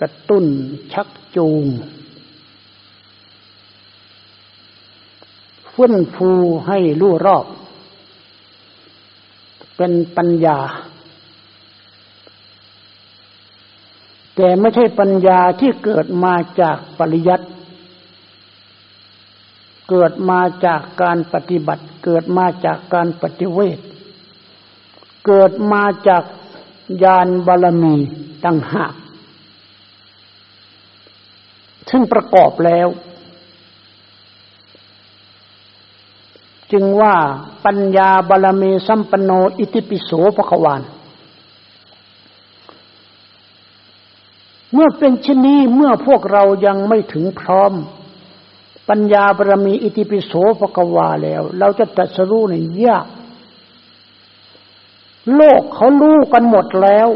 กระตุ้นชักจูงฟื้นฟูให้รู้รอบ เป็นปัญญา แต่ไม่ใช่ปัญญาที่เกิดมาจากปริยัติเกิดมาจากการปฏิบัติ เกิดมาจากการปฏิเวทเกิดมาจากญาณบารมีต่างหาก ซึ่งประกอบแล้ว จึงว่าปัญญาบารมีสัมปโนอิติปิโสภควานเมื่อเป็นเช่นี้เมื่อพวกเรายังไม่ถึงพร้อม ปัญญาบารมีอิติปิโสภควาแล้ว เราจะตัดสรู้ในยากโลกเขารู้กันหมดแล้ว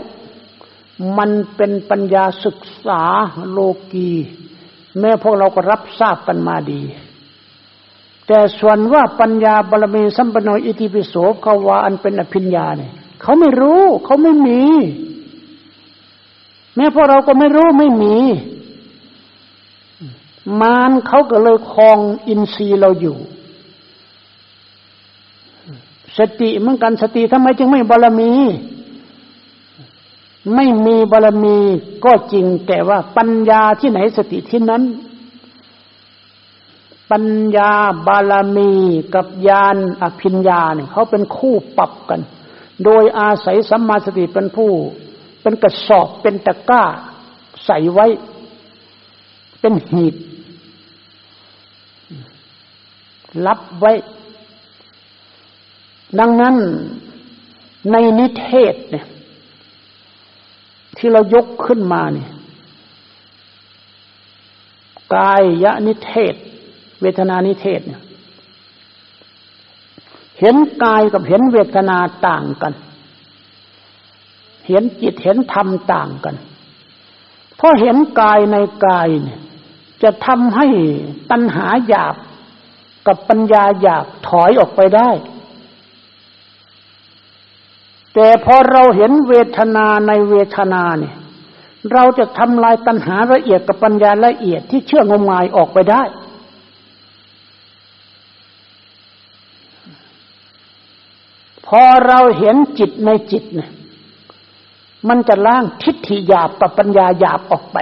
มันเป็นปัญญาศึกษาโลกี แม้พวกเราก็รับทราบกันมาดี แต่ส่วนว่าปัญญาบารมีสัมปโนอิติปิโสเขาว่าอันเป็นอภิญญาเนี่ยเขาไม่รู้ เขาไม่มี แม้พวกเราก็ไม่รู้ไม่มี มารเขาก็เลยคลองอินทรีย์เราอยู่ สติเหมือนกันสติทำไมจึงไม่บารมี ไม่มีบารมีก็จริงแต่ว่าปัญญาที่ไหนสติที่นั้น ปัญญาบารมีกับญาณอภิญญาเนี่ยเขาเป็นคู่ปรับกัน โดยอาศัยสัมมาสติเป็นผู้ เป็นกระสอบเป็นตะกร้า ใส่ไว้ เป็นหีบรับไว้ ดังนั้นในนิเทศเนี่ย ที่เรายกขึ้นมาเนี่ยกายยะนิเทศ เวทนานิเทศเนี่ย เห็นกายกับเห็นเวทนาต่างกัน เห็นจิตเห็นธรรมต่างกันเพราะเห็นกายในกายเนี่ย จะทำให้ตัณหาหยาบกับปัญญาหยาบถอยออกไปได้ แต่พอเราเห็นเวทนาในเวทนาเนี่ย เราจะทำลายตัณหาละเอียดกับปัญญาละเอียดที่เชื่องมงายออกไปได้ พอเราเห็นจิตในจิตเนี่ยมันจะล้างทิฏฐิหยาบกับปัญญาหยาบออกไป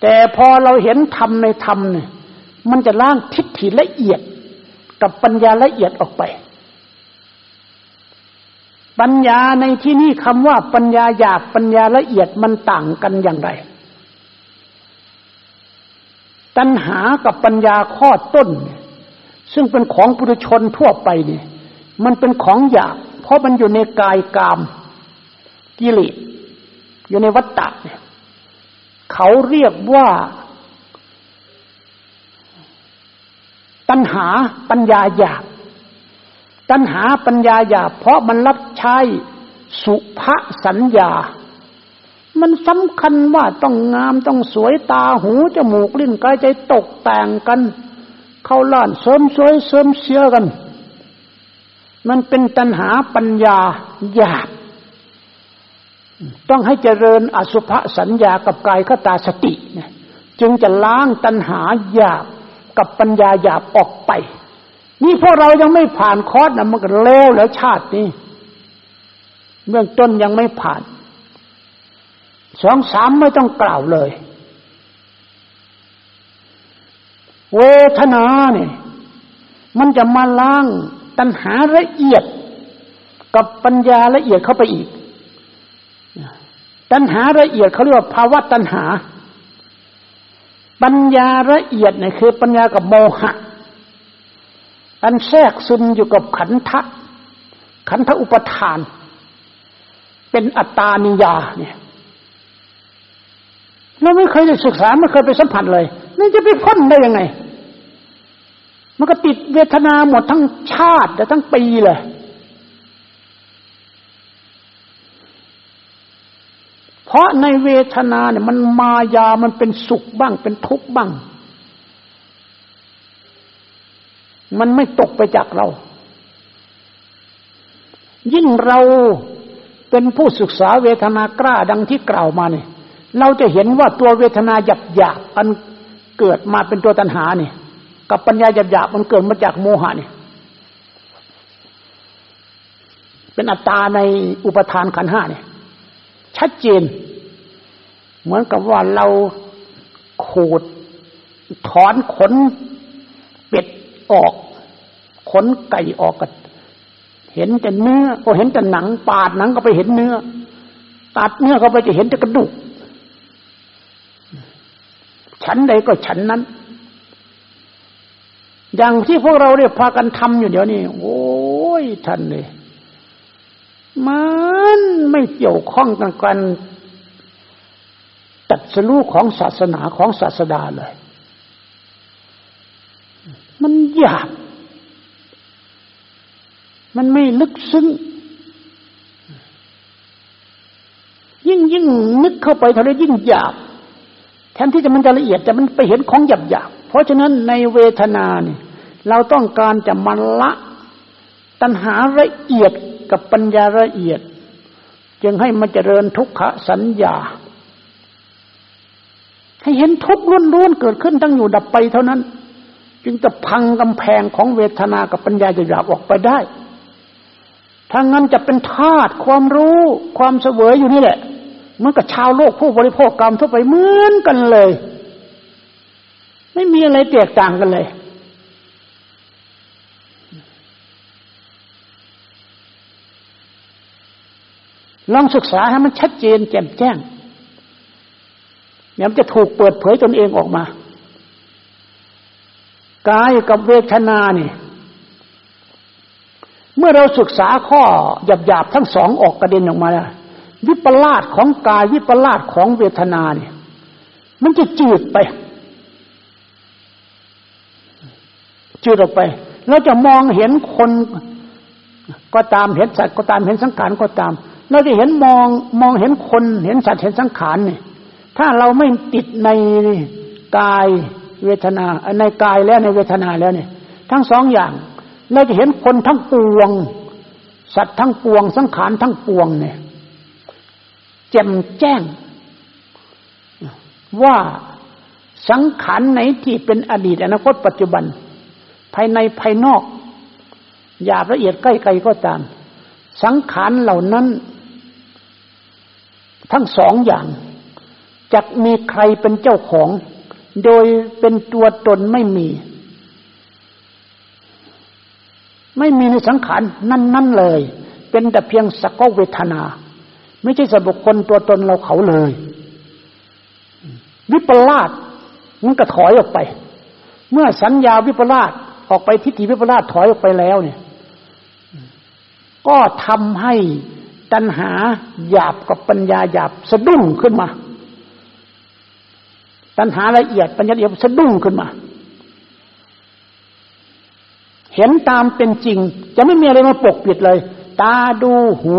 แต่พอเราเห็นธรรมในธรรมเนี่ย มันจะล้างทิฏฐิละเอียดกับปัญญาละเอียดออกไป ปัญญาในที่นี้คำว่าปัญญาหยาบปัญญาละเอียดมันต่างกันอย่างไร ตัณหากับปัญญาข้อต้น ซึ่งเป็นของปุถุชนทั่วไปเนี่ย มันเป็นของหยาบเพราะมันอยู่ในกายกาม กิเลสอยู่ในวัฏฏะเนี่ยเขาเรียกว่า ตัณหาปัญญาหยาบตัณหาปัญญาหยาบเพราะมันรับ้สุภสัญญา มันสำคัญว่าต้องงามต้องสวยตาหูจมูกลิ้นกายใจตกแต่งกัน เข้าล้านเสริมสวยเสริมเสียกัน มันเป็นตัณหาปัญญาหยาบต้องให้เจริญอสุภสัญญากับกายขตาสติจึงจะล้างตัณหาหยาบกับปัญญาหยาบออกไป นี่พวกเรายังไม่ผ่านคอร์สนะมันก็เลวแล้วชาตินี้ เบื้องต้นยังไม่ผ่านสองสามไม่ต้องกล่าวเลย เวทนาเนี่ยมันจะมาล้างตัณหาละเอียด กับปัญญาละเอียดเข้าไปอีก ตัณหาละเอียดเขาเรียกว่าภาวะตัณหา ปัญญาละเอียดเนี่ยคือ ปัญญากับโมหะ อันแทรกซึมอยู่กับขันธะขันธอุปทาน เป็นอัตตานิยาเนี่ยเราไม่เคยได้ศึกษาไม่เคยไปสัมผัสเลยนี่จะไปพ้นได้ยังไง มันก็ติดเวทนาหมดทั้งชาติและทั้งปีเลยเพราะในเวทนาเนี่ยมันมายามันเป็นสุขบ้าง เป็นทุกข์บ้าง มันไม่ตกไปจากเรา ยิ่งเรา เป็นผู้ศึกษาเวทนากล้าดังที่กล่าวมาเนี่ยเราจะเห็นว่าตัวเวทนาหยาบหยาบอันเกิดมาเป็นตัวตัณหาเนี่ย กับปัญญาหยาบหยาบมันเกิดมาจากโมหะเนี่ย เป็นอัตตาในอุปทานขันห้าเนี่ย ชัดเจน เหมือนกับว่าเราขูดถอนขนเป็ดออก ขนไก่ออกกัน เห็นแต่เนื้อก็เห็นแต่หนัง ปาดหนังก็ไปเห็นเนื้อ ตัดเนื้อเข้าไปจะเห็นแต่กระดูกฉันใดก็ฉันนั้น อย่างที่พวกเราเนี่ยพากันทำอยู่เดี๋ยวนี้โอ้ยท่านเลยมันไม่เกี่ยวข้องกันกันตัดสรู้ของศาสนาของศาสดาเลย มันหยาบ มันไม่ลึกซึ้งยิ่งยิ่งนึกเข้าไปเท่าไรยิ่งหยาบ แทนที่จะมันจะละเอียดแต่มันไปเห็นของหยาบหยาบเพราะฉะนั้นในเวทนาเนี่ยเราต้องการจะมันละ ตัณหาละเอียดกับปัญญาละเอียด จึงให้มันเจริญทุกขสัญญา ให้เห็นทุกข์ล้วนๆเกิดขึ้นตั้งอยู่ดับไปเท่านั้น จึงจะพังกำแพงของเวทนากับปัญญาหยาบออกไปได้ ถ้างั้นจะเป็นธาตุความรู้ความเสวยอยู่นี่แหละเหมือนกับชาวโลกผู้บริโภคกรรมทั่วไปเหมือนกันเลย ไม่มีอะไรแตกต่างกันเลยลองศึกษาให้มันชัดเจนแจ่มแจ้งเดี๋ยมันจะถูกเปิดเผยตนเองออกมา กายกับเวทนาเนี่ย เมื่อเราศึกษาข้อหยาบๆทั้งสองออกกระเด็นออกมาแล้ววิปลาสของกายวิปลาสของเวทนาเนี่ย มันจะจืดไป จืดออกไป เราจะมองเห็นคนก็ตามเห็นสัตว์ก็ตามเห็นสังขารก็ตาม เราจะเห็นมองมองเห็นคนเห็นสัตว์เห็นสังขารเนี่ย ถ้าเราไม่ติดในกายเวทนาในกายแล้วในเวทนาแล้วเนี่ย ทั้งสองอย่าง เราจะเห็นคนทั้งปวง สัตว์ทั้งปวง สังขารทั้งปวงเนี่ยแจ่มแจ้ง ว่าสังขารไหนที่เป็นอดีตอนาคตปัจจุบัน ภายในภายนอกหยาบละเอียดใกล้ไกลก็ตาม สังขารเหล่านั้น ทั้งสองอย่างจะมีใครเป็นเจ้าของ โดยเป็นตัวตนไม่มี ไม่มีในสังขารนั่นๆเลย เป็นแต่เพียงสักเวทนา ไม่ใช่สบุคคลตัวตนเราเขาเลย วิปลาสมันก็ถอยออกไป เมื่อสัญญาวิปลาสออกไปทิฏฐิวิปลาสถอยออกไปแล้วเนี่ย ก็ทำให้ตัณหาหยาบกับปัญญาหยาบสะดุ้งขึ้นมา ตัณหาละเอียดปัญญาละเอียดสะดุ้งขึ้นมา เห็นตามเป็นจริง จะไม่มีอะไรมาปกปิดเลย ตาดูหู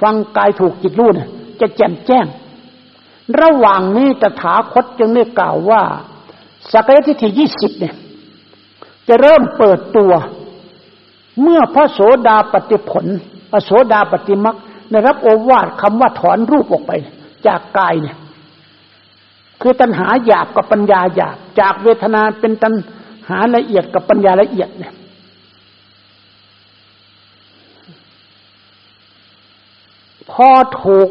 ฟังกายถูกจิตรู้เนี่ยจะแจ่มแจ้ง ระหว่างนี้ตถาคตจึงได้กล่าวว่าสักยทิฏฐิยี่สิบเนี่ย จะเริ่มเปิดตัว เมื่อพระโสดาปฏิผลพระโสดาปฏิมักได้รับโอวาทคำว่าถอนรูปออกไป จากกายเนี่ย คือตัณหาหยาบกับปัญญาหยาบจากเวทนาเป็นตัณหาละเอียดกับปัญญาละเอียดเนี่ย พอถูก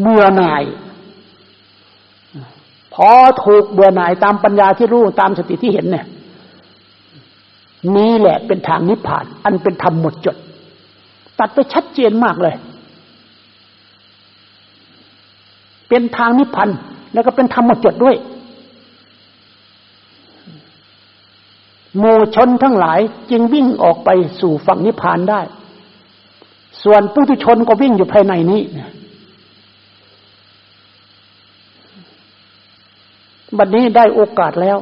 เบื่อหน่าย พอถูกเบื่อหน่ายตามปัญญาที่รู้ตามสติที่เห็นเนี่ย นี่แหละเป็นทางนิพพาน อันเป็นธรรมหมดจด ตัดไปชัดเจนมากเลย เป็นทางนิพพานแล้วก็เป็นธรรมหมดจดด้วยโมชนทั้งหลายจึงวิ่งออกไปสู่ฝั่งนิพพานได้ ส่วนปุถุชนก็วิ่งอยู่ภายในนี้บัดนี้ได้โอกาสแล้ว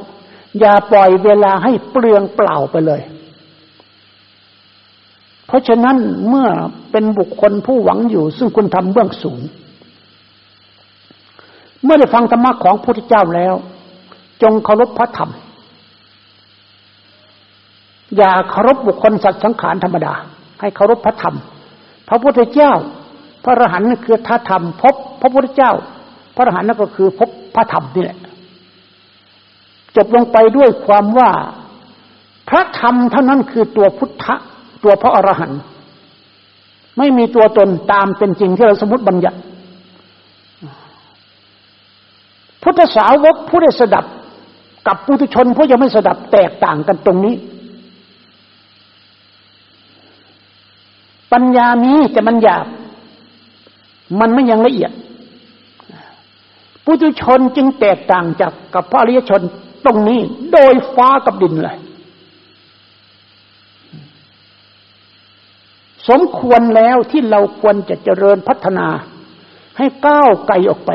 อย่าปล่อยเวลาให้เปลืองเปล่าไปเลย เพราะฉะนั้นเมื่อเป็นบุคคลผู้หวังอยู่ ซึ่งคุณทำเบื้องสูง เมื่อได้ฟังธรรมะของพระพุทธเจ้าแล้ว จงเคารพพระธรรม อย่าเคารพบุคคลสัตว์สังขารธรรมดา ให้เคารพพระธรรม พระพุทธเจ้า พระอรหันต์คือท่าธรรมพบพระพุทธเจ้า พระอรหันต์นั่นก็คือพบพระธรรมนี่แหละจบลงไปด้วยความว่าพระธรรมเท่านั้นคือตัวพุทธะตัวพระอรหันต์ไม่มีตัวตนตามเป็นจริงที่เราสมมติบัญญัติ พุทธสาวกผู้ได้สดับ กับปุถุชนผู้ยังไม่สดับแตกต่างกันตรงนี้ ปัญญามีแต่มันหยาบ มันไม่ยังละเอียดปุถุชนจึงแตกต่างจากกับพระอริยชนตรงนี้ โดยฟ้ากับดินเลย สมควรแล้วที่เราควรจะเจริญพัฒนา ให้ก้าวไกลออกไป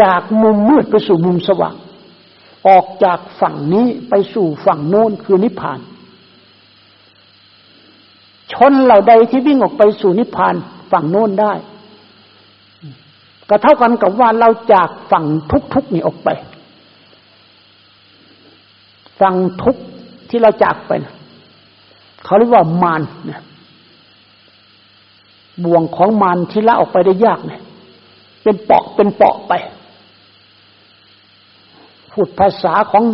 จากมุมมืดไปสู่มุมสว่าง ออกจากฝั่งนี้ไปสู่ฝั่งโน้นคือนิพพาน ชนเหล่าใดที่วิ่งออกไปสู่นิพพานฝั่งโน้นได้ ก็เท่ากันกับว่าเราจากฝั่งทุกๆนี่ออกไป ฝั่งทุกที่เราจากไปนะเขาเรียกว่ามารเนี่ยบ่วงของมารที่ละออกไปได้ยากเนี่ยเป็นเปาะเป็นเปาะไปพูดภาษาของ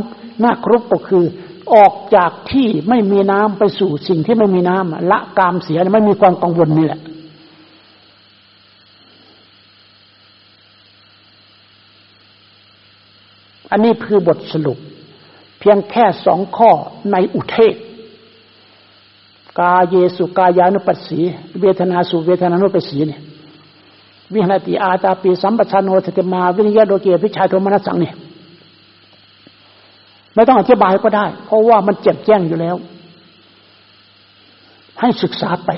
นักรุกก็คือ ออกจากที่ไม่มีน้ำไปสู่สิ่งที่ไม่มีน้ำละกามเสียไม่มีความกังวลนี่แหละอันนี้คือบทสรุป เพียงแค่สองข้อในอุเทศ กาเยสุกายานุปัสสี เวทนาสุเวทนานุปัสสีเนี่ยวิหารติอาตาปีสัมปชันโนสติมา วิญญาโดเกียพิชายโทมนัสสังเนี่ย ไม่ต้องอธิบายก็ได้ เพราะว่ามันเจ็บแจ้งอยู่แล้ว ให้ศึกษาไป